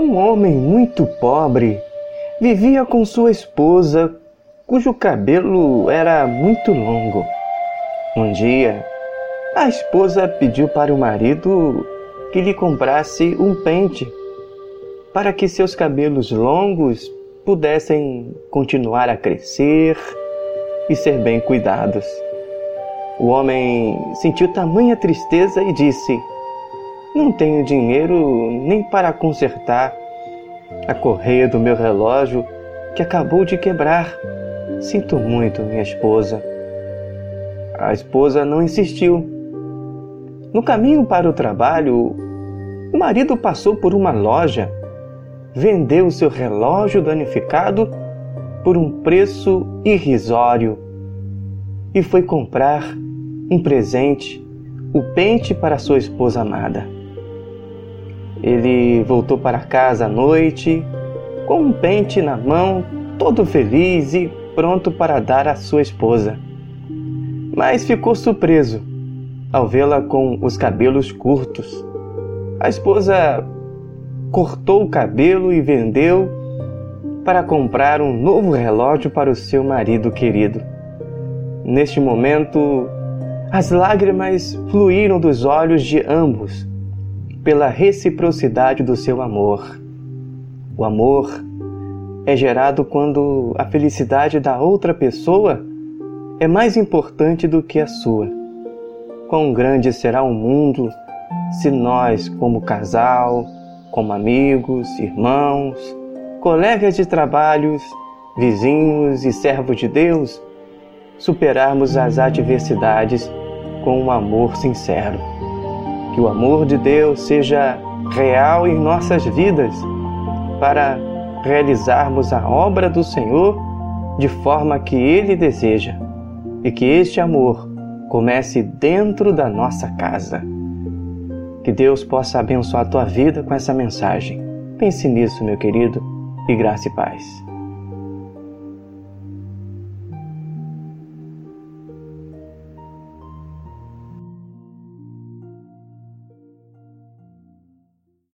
Um homem muito pobre vivia com sua esposa, cujo cabelo era muito longo. Um dia, a esposa pediu para o marido que lhe comprasse um pente para que seus cabelos longos pudessem continuar a crescer e ser bem cuidados. O homem sentiu tamanha tristeza e disse: Não tenho dinheiro nem para consertar a correia do meu relógio que acabou de quebrar. Sinto muito, minha esposa. A esposa não insistiu. No caminho para o trabalho, o marido passou por uma loja, vendeu seu relógio danificado por um preço irrisório e foi comprar um presente, o pente para sua esposa amada. Ele voltou para casa à noite com um pente na mão, todo feliz e pronto para dar à sua esposa. Mas ficou surpreso ao vê-la com os cabelos curtos. A esposa cortou o cabelo e vendeu para comprar um novo relógio para o seu marido querido. Neste momento, as lágrimas fluíram dos olhos de ambos pela reciprocidade do seu amor. O amor é gerado quando a felicidade da outra pessoa é mais importante do que a sua. Quão grande será o mundo se nós, como casal, como amigos, irmãos, colegas de trabalhos, vizinhos e servos de Deus, superarmos as adversidades com um amor sincero. Que o amor de Deus seja real em nossas vidas para realizarmos a obra do Senhor de forma que Ele deseja e que este amor comece dentro da nossa casa. Que Deus possa abençoar a tua vida com essa mensagem. Pense nisso, meu querido, e graça e paz.